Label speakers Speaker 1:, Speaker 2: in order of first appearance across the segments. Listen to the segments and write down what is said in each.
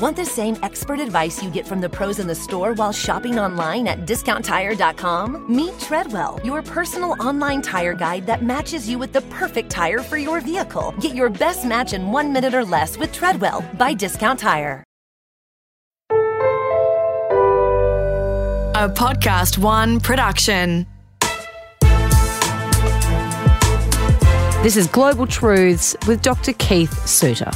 Speaker 1: Want the same expert advice you get from the pros in the store while shopping online at discounttire.com? Meet Treadwell, your personal online tire guide that matches you with the perfect tire for your vehicle. Get your best match in one minute or less with Treadwell by Discount Tire.
Speaker 2: A Podcast One production.
Speaker 3: This is Global Truths with Dr. Keith Suter.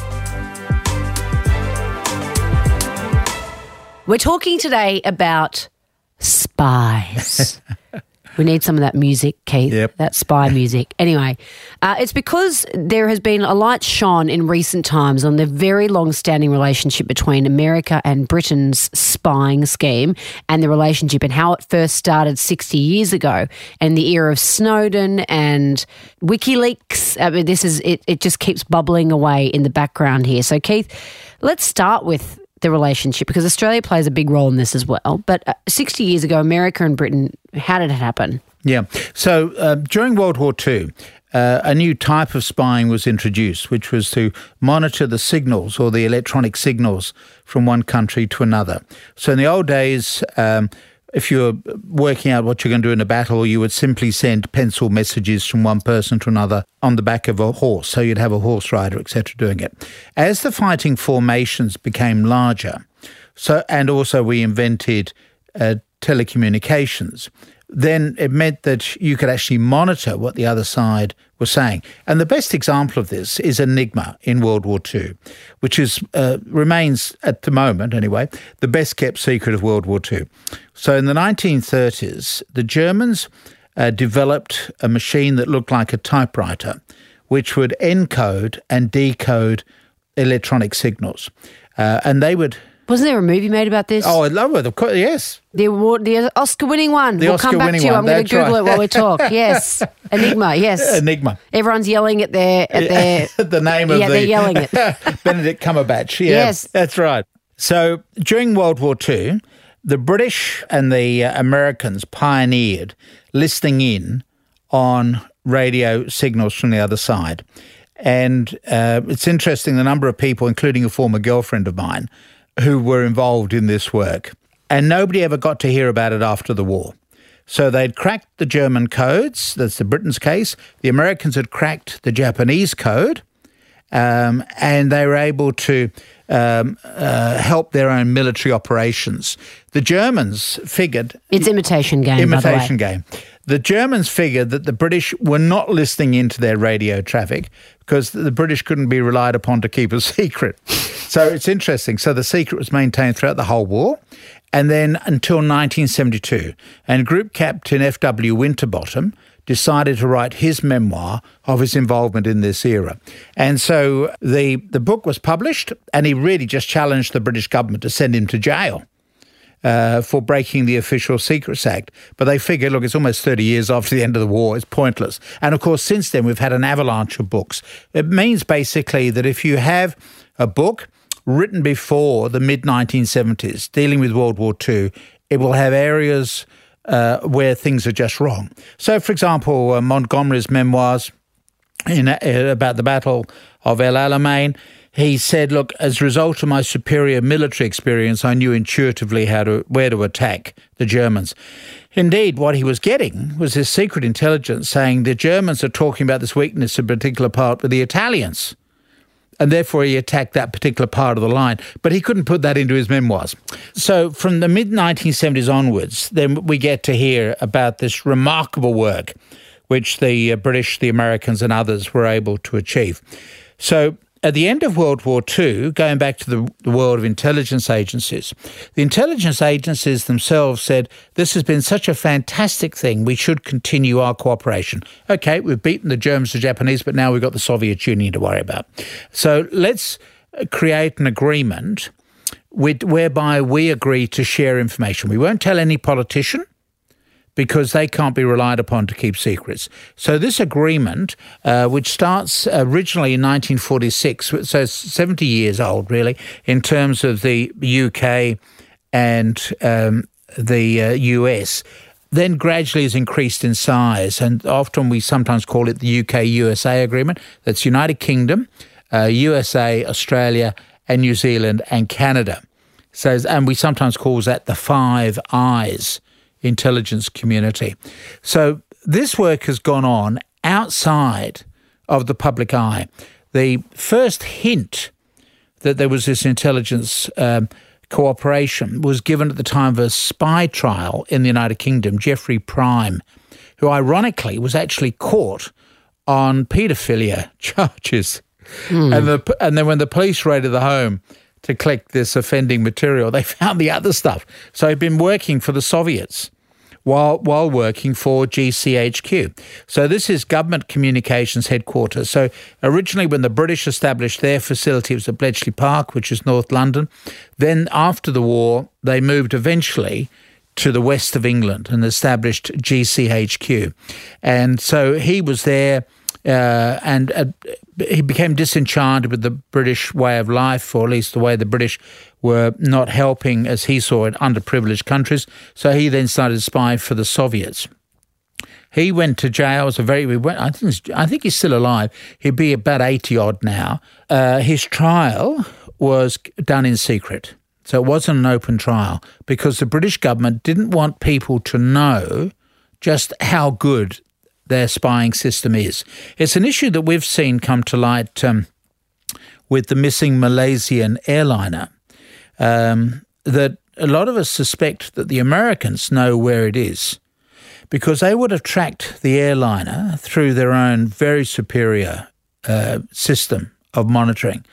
Speaker 3: We're talking today about spies. we need some of that music, Keith.
Speaker 4: Yep.
Speaker 3: That spy music. Anyway, uh, it's because there has been a light shone in recent times on the very long standing relationship between America and Britain's spying scheme and the relationship and how it first started 60 years ago and the era of Snowden and WikiLeaks. I mean, this is, it, it just keeps bubbling away in the background here. So, Keith, let's start with the relationship because Australia plays a big role in this as well. But uh, 60 years ago, America and Britain, how did it happen?
Speaker 4: Yeah. So uh, during World War II, uh, a new type of spying was introduced, which was to monitor the signals or the electronic signals from one country to another. So in the old days, um, if you were working out what you're going to do in a battle, you would simply send pencil messages from one person to another on the back of a horse. So you'd have a horse rider, etc., doing it. As the fighting formations became larger, so and also we invented uh, telecommunications, then it meant that you could actually monitor what the other side was saying. And the best example of this is Enigma in World War II, which is uh, remains at the moment anyway the best kept secret of World War II. So in the 1930s, the Germans uh, developed a machine that looked like a typewriter, which would encode and decode electronic signals, uh, and they would
Speaker 3: Wasn't there a movie made about this?
Speaker 4: Oh, I love it. Of course, yes.
Speaker 3: The award, the Oscar-winning one.
Speaker 4: The
Speaker 3: we'll come back to you.
Speaker 4: one,
Speaker 3: I'm going to Google
Speaker 4: right.
Speaker 3: it while we talk. Yes, Enigma. Yes,
Speaker 4: Enigma.
Speaker 3: Everyone's yelling at their at their.
Speaker 4: the name of
Speaker 3: Yeah,
Speaker 4: the
Speaker 3: they're yelling it.
Speaker 4: Benedict Cumberbatch. Yeah,
Speaker 3: Yes.
Speaker 4: that's right. So during World War II, the British and the uh, Americans pioneered listening in on radio signals from the other side. And uh, it's interesting the number of people, including a former girlfriend of mine, who were involved in this work. And nobody ever got to hear about it after the war. So they'd cracked the German codes, that's the Britain's case. The Americans had cracked the Japanese code, um, and they were able to um, uh, help their own military operations. The Germans figured
Speaker 3: It's imitation game.
Speaker 4: imitation
Speaker 3: the
Speaker 4: game. The Germans figured that the British were not listening into their radio traffic because the British couldn't be relied upon to keep a secret. So it's interesting. So the secret was maintained throughout the whole war. And then until 1972. And Group Captain F.W. Winterbotham decided to write his memoir of his involvement in this era. And so the, the book was published, and he really just challenged the British government to send him to jail uh, for breaking the Official Secrets Act. But they figured, look, it's almost 30 years after the end of the war, it's pointless. And of course, since then, we've had an avalanche of books. It means basically that if you have a book written before the mid 1970s dealing with World War II, it will have areas uh, where things are just wrong. So, for example, uh, Montgomery's memoirs in, uh, about the Battle of El Alamein, he said, "Look, as a result of my superior military experience, I knew intuitively how to where to attack the Germans." Indeed, what he was getting was his secret intelligence saying the Germans are talking about this weakness in particular part with the Italians. And therefore, he attacked that particular part of the line. But he couldn't put that into his memoirs. So, from the mid 1970s onwards, then we get to hear about this remarkable work which the uh, British, the Americans, and others were able to achieve. So, at the end of World War II, going back to the, the world of intelligence agencies, the intelligence agencies themselves said, This has been such a fantastic thing, we should continue our cooperation. Okay, we've beaten the Germans, and the Japanese, but now we've got the Soviet Union to worry about. So let's uh, create an agreement with, whereby we agree to share information. We won't tell any politician because they can't be relied upon to keep secrets. So, this agreement, uh, which starts originally in 1946, so it's 70 years old, really, in terms of the UK and um, the uh, US, then gradually has increased in size. And often we sometimes call it the UK USA agreement. That's United Kingdom, uh, USA, Australia, and New Zealand and Canada. So, and we sometimes call that the Five Eyes intelligence community. So this work has gone on outside of the public eye. The first hint that there was this intelligence um, cooperation was given at the time of a spy trial in the United Kingdom, Geoffrey Prime, who ironically was actually caught on paedophilia charges. Mm. And, the, and then when the police raided the home to collect this offending material, they found the other stuff. So he'd been working for the Soviets while while working for GCHQ. So this is government communications headquarters. So originally when the British established their facility it was at Bletchley Park, which is North London. Then after the war they moved eventually to the west of England and established GCHQ. And so he was there uh, and uh, he became disenchanted with the British way of life, or at least the way the British were not helping, as he saw it, underprivileged countries. So he then started spying for the Soviets. He went to jail. as a very. I think. I think he's still alive. He'd be about eighty odd now. Uh, his trial was done in secret, so it wasn't an open trial because the British government didn't want people to know just how good their spying system is. It's an issue that we've seen come to light um, with the missing Malaysian airliner. Um, that a lot of us suspect that the Americans know where it is because they would have tracked the airliner through their own very superior uh, system of monitoring.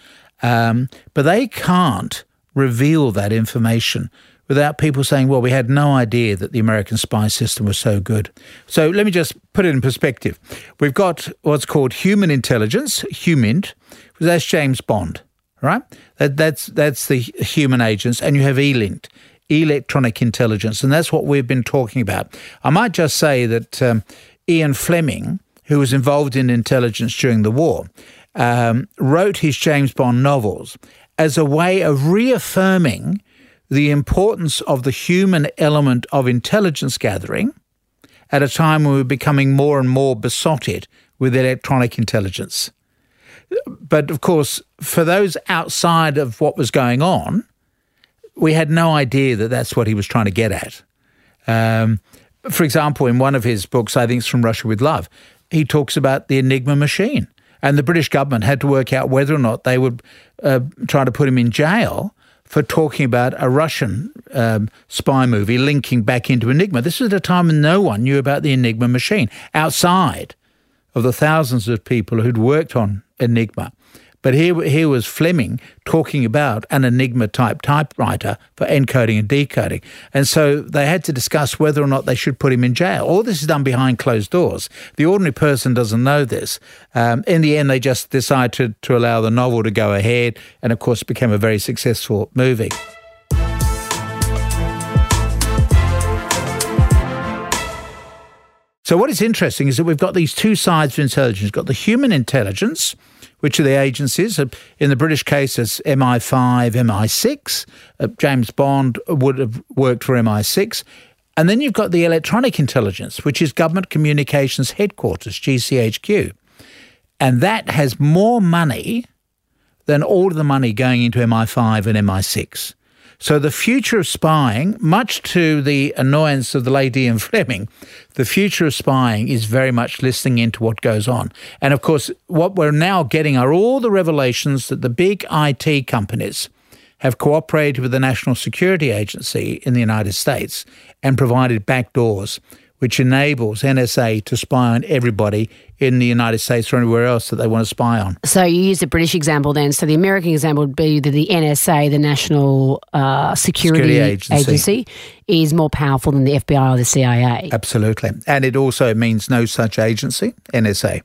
Speaker 4: Um, but they can't reveal that information without people saying, well, we had no idea that the American spy system was so good. So let me just put it in perspective. We've got what's called human intelligence, HUMINT, that's James Bond, right? That, that's, that's the human agents. And you have ELINT, electronic intelligence. And that's what we've been talking about. I might just say that um, Ian Fleming, who was involved in intelligence during the war, um, wrote his James Bond novels as a way of reaffirming the importance of the human element of intelligence gathering at a time when we're becoming more and more besotted with electronic intelligence. But of course, for those outside of what was going on, we had no idea that that's what he was trying to get at. Um, for example, in one of his books, I think it's From Russia with Love, he talks about the Enigma machine. And the British government had to work out whether or not they would uh, try to put him in jail for talking about a Russian um, spy movie linking back into Enigma. This was at a time when no one knew about the Enigma machine outside of the thousands of people who'd worked on Enigma. But here, here was Fleming talking about an Enigma type typewriter for encoding and decoding. And so they had to discuss whether or not they should put him in jail. All this is done behind closed doors. The ordinary person doesn't know this. Um, in the end, they just decided to, to allow the novel to go ahead. And of course, it became a very successful movie. So, what is interesting is that we've got these two sides of intelligence. We've got the human intelligence, which are the agencies. In the British case, it's MI5, MI6. Uh, James Bond would have worked for MI6. And then you've got the electronic intelligence, which is Government Communications Headquarters, GCHQ. And that has more money than all of the money going into MI5 and MI6. So the future of spying, much to the annoyance of the lady Ian Fleming, the future of spying is very much listening into what goes on. And of course, what we're now getting are all the revelations that the big IT companies have cooperated with the National Security Agency in the United States and provided backdoors which enables NSA to spy on everybody in the United States or anywhere else that they want to spy on.
Speaker 3: So you use the British example then. So the American example would be that the NSA, the National uh, Security, Security Agency. Agency, is more powerful than the FBI or the CIA.
Speaker 4: Absolutely. And it also means no such agency, NSA.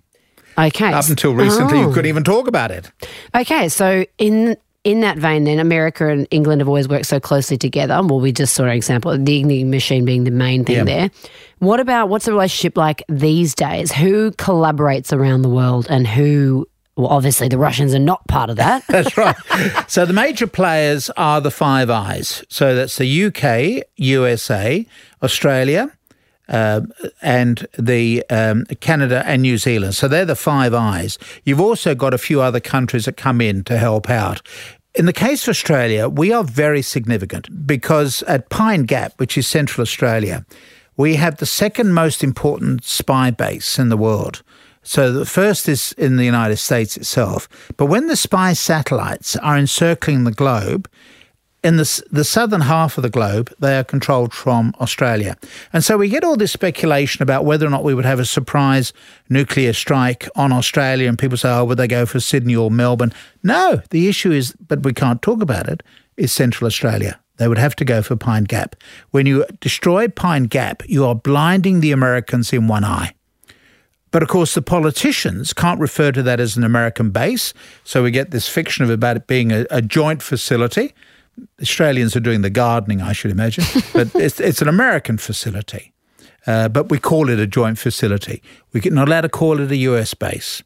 Speaker 3: Okay.
Speaker 4: Up until recently, oh. you couldn't even talk about it.
Speaker 3: Okay, so in in that vein, then America and England have always worked so closely together. Well, we just saw an example, the Enigma machine being the main thing yeah. there. What about what's the relationship like these days? Who collaborates around the world and who well, obviously, the Russians are not part of that.
Speaker 4: that's right. So the major players are the Five Eyes. So that's the UK, USA, Australia, uh, and the um, Canada and New Zealand. So they're the Five Eyes. You've also got a few other countries that come in to help out In the case of Australia, we are very significant because at Pine Gap, which is Central Australia, we have the second most important spy base in the world. So the first is in the United States itself. But when the spy satellites are encircling the globe, in the, the southern half of the globe, they are controlled from Australia. And so we get all this speculation about whether or not we would have a surprise nuclear strike on Australia. And people say, oh, would they go for Sydney or Melbourne? No, the issue is, but we can't talk about it, is Central Australia. They would have to go for Pine Gap. When you destroy Pine Gap, you are blinding the Americans in one eye. But of course, the politicians can't refer to that as an American base. So we get this fiction of about it being a, a joint facility. Australians are doing the gardening, I should imagine, but it's, it's an American facility. Uh, but we call it a joint facility. We're not allowed to call it a US base.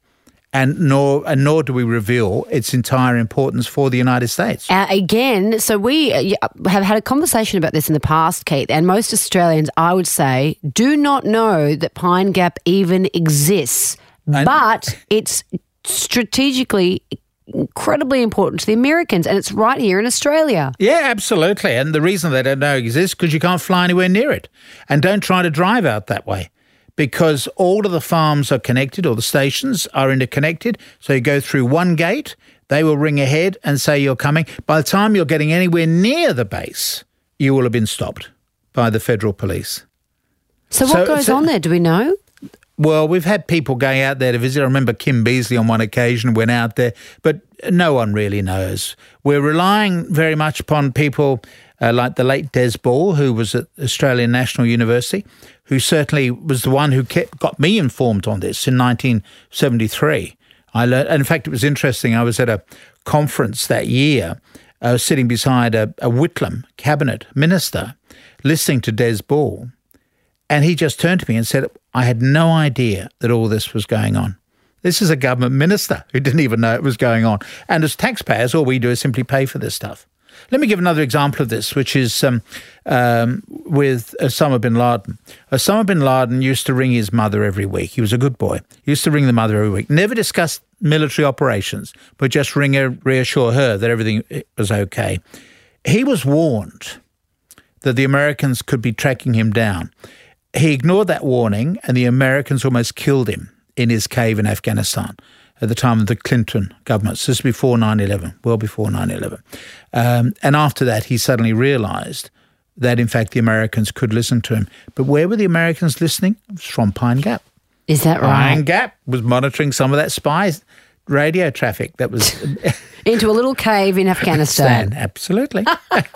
Speaker 4: And nor, and nor do we reveal its entire importance for the United States.
Speaker 3: Uh, again, so we uh, have had a conversation about this in the past, Keith, and most Australians, I would say, do not know that Pine Gap even exists. And but it's strategically incredibly important to the Americans, and it's right here in Australia.
Speaker 4: Yeah, absolutely. And the reason they don't know exists because you can't fly anywhere near it, and don't try to drive out that way. Because all of the farms are connected, or the stations are interconnected. So you go through one gate, they will ring ahead and say you're coming. By the time you're getting anywhere near the base, you will have been stopped by the federal police.
Speaker 3: So, what so, goes so, on there? Do we know?
Speaker 4: Well, we've had people going out there to visit. I remember Kim Beazley on one occasion went out there, but no one really knows. We're relying very much upon people uh, like the late Des Ball, who was at Australian National University, who certainly was the one who kept, got me informed on this in 1973. I learned, in fact, it was interesting. I was at a conference that year, was sitting beside a, a Whitlam cabinet minister, listening to Des Ball and he just turned to me and said, I had no idea that all this was going on. This is a government minister who didn't even know it was going on. And as taxpayers, all we do is simply pay for this stuff. Let me give another example of this, which is um, um, with Osama bin Laden. Osama bin Laden used to ring his mother every week. He was a good boy. He used to ring the mother every week. Never discussed military operations, but just ring her, reassure her that everything was okay. He was warned that the Americans could be tracking him down. He ignored that warning, and the Americans almost killed him in his cave in Afghanistan at the time of the Clinton government. So this is before 9 11, well before 9 11. Um, and after that, he suddenly realized that, in fact, the Americans could listen to him. But where were the Americans listening? It was from Pine Gap.
Speaker 3: Is that right?
Speaker 4: Pine Gap was monitoring some of that spy radio traffic that was
Speaker 3: into a little cave in Afghanistan.
Speaker 4: Absolutely.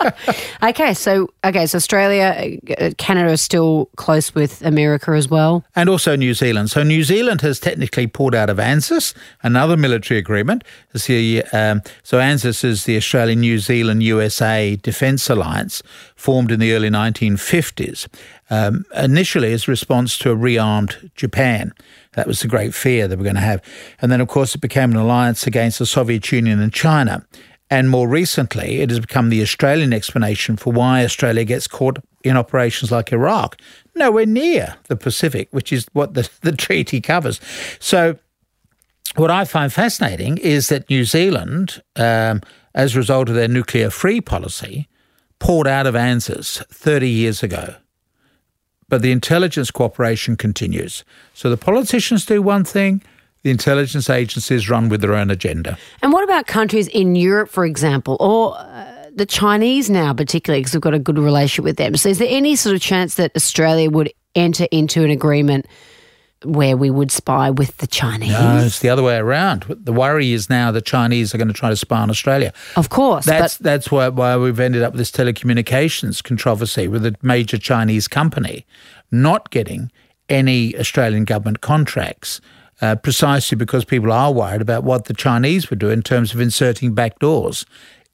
Speaker 3: okay, so okay, so Australia, uh, Canada is still close with America as well,
Speaker 4: and also New Zealand. So New Zealand has technically pulled out of ANZUS, another military agreement. Um, so ANZUS is the Australian, New Zealand, USA Defence Alliance, formed in the early 1950s, um, initially as a response to a rearmed Japan. That was the great fear that we're going to have. And then, of course, it became an alliance against the Soviet Union and China. And more recently, it has become the Australian explanation for why Australia gets caught in operations like Iraq, nowhere near the Pacific, which is what the, the treaty covers. So, what I find fascinating is that New Zealand, um, as a result of their nuclear free policy, pulled out of ANZUS 30 years ago but the intelligence cooperation continues. So the politicians do one thing, the intelligence agencies run with their own agenda.
Speaker 3: And what about countries in Europe, for example, or uh, the Chinese now, particularly, because we've got a good relationship with them? So is there any sort of chance that Australia would enter into an agreement? where we would spy with the Chinese.
Speaker 4: No, it's the other way around. The worry is now the Chinese are going to try to spy on Australia.
Speaker 3: Of course.
Speaker 4: That's, that's why, why we've ended up with this telecommunications controversy with a major Chinese company not getting any Australian government contracts. Uh, precisely because people are worried about what the Chinese would do in terms of inserting backdoors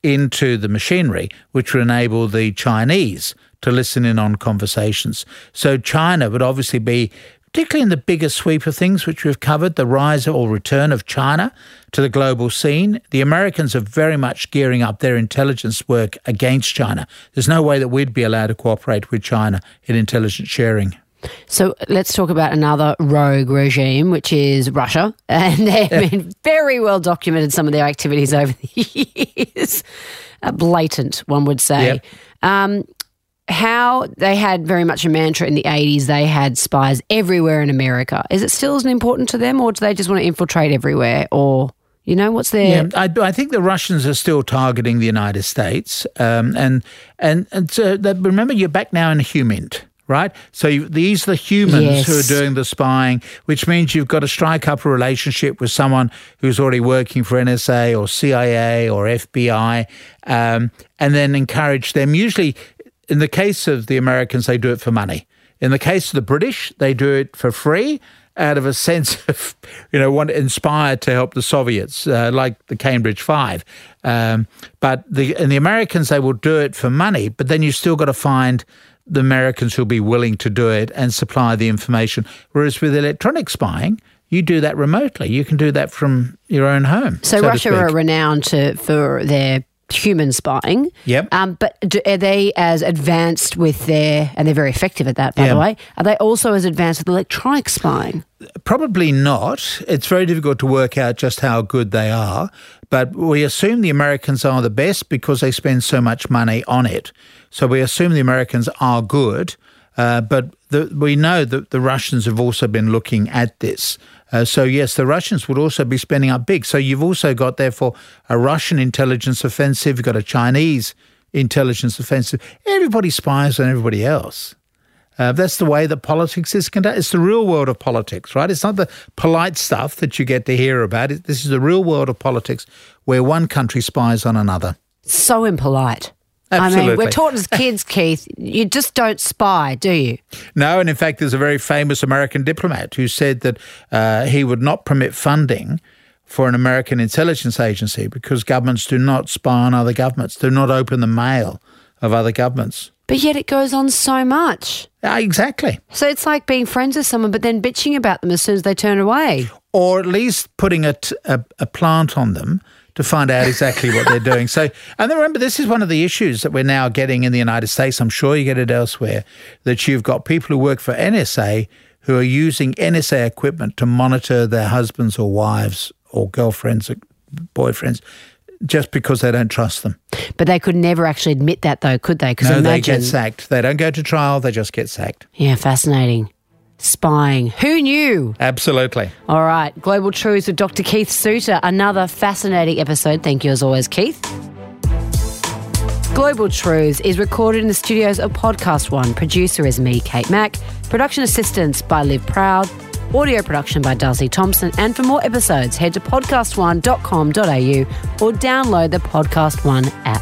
Speaker 4: into the machinery, which would enable the Chinese to listen in on conversations. So China would obviously be particularly in the bigger sweep of things which we've covered, the rise or return of China to the global scene. The Americans are very much gearing up their intelligence work against China. There's no way that we'd be allowed to cooperate with China in intelligence sharing.
Speaker 3: So let's talk about another rogue regime, which is Russia. And they've been very well documented, some of their activities over the years. Blatant, one would say.
Speaker 4: Yep.
Speaker 3: Um, how they had very much a mantra in the 80s, they had spies everywhere in America. Is it still as important to them, or do they just want to infiltrate everywhere? Or, you know, what's their.
Speaker 4: Yeah, I, I think the Russians are still targeting the United States, um, and and and so that, remember you're back now in HUMINT, right? So you, these are the humans who are doing the spying, which means you've got to strike up a relationship with someone who's already working for NSA or CIA or FBI, um, and then encourage them. Usually, in the case of the Americans, they do it for money. In the case of the British, they do it for free out of a sense of, you know, want inspired to help the Soviets, uh, like the Cambridge Five. Um, but the in the Americans, they will do it for money, but then you still got to find the Americans who'll be willing to do it and supply the information. Whereas with electronic spying, you do that remotely. You can do that from your own home.
Speaker 3: So,
Speaker 4: to
Speaker 3: Russia are renowned to, for their human spying.
Speaker 4: Yep.
Speaker 3: Um, but do, are they as advanced with their, and they're very effective at that, by
Speaker 4: Yeah.
Speaker 3: the way, are they also as advanced with electronic spying?
Speaker 4: Probably not. It's very difficult to work out just how good they are, but we assume the Americans are the best because they spend so much money on it. So we assume the Americans are good, uh, but the, we know that the Russians have also been looking at this. Uh, so yes, the Russians would also be spending up big. So you've also got therefore a Russian intelligence offensive. You've got a Chinese intelligence offensive. Everybody spies on everybody else. Uh, that's the way that politics is conducted. It's the real world of politics, right? It's not the polite stuff that you get to hear about. It, this is the real world of politics where one country spies on another.
Speaker 3: So impolite. I mean, we're taught as kids, Keith, you just don't spy, do you?
Speaker 4: No, and in fact, there's a very famous American diplomat who said that uh, he would not permit funding for an American intelligence agency because governments do not spy on other governments, do not open the mail of other governments.
Speaker 3: But yet it goes on so much.
Speaker 4: Uh, exactly.
Speaker 3: So it's like being friends with someone, but then bitching about them as soon as they turn away.
Speaker 4: or at least putting a, t- a, a plant on them to find out exactly what they're doing. So, and then remember, this is one of the issues that we're now getting in the United States. I'm sure you get it elsewhere that you've got people who work for NSA who are using NSA equipment to monitor their husbands or wives or girlfriends or boyfriends just because they don't trust them.
Speaker 3: But they could never actually admit that, though, could they? Because
Speaker 4: No, they get sacked. They don't go to trial, they just get sacked.
Speaker 3: yeah, fascinating. Spying. Who knew?
Speaker 4: Absolutely.
Speaker 3: All right. Global Truths with Dr. Keith Suter. Another fascinating episode. Thank you as always, Keith. Global Truths is recorded in the studios of Podcast One. Producer is me, Kate Mack. Production assistance by Liv Proud. Audio production by Darcy Thompson. And for more episodes, head to podcastone.com.au or download the Podcast One app.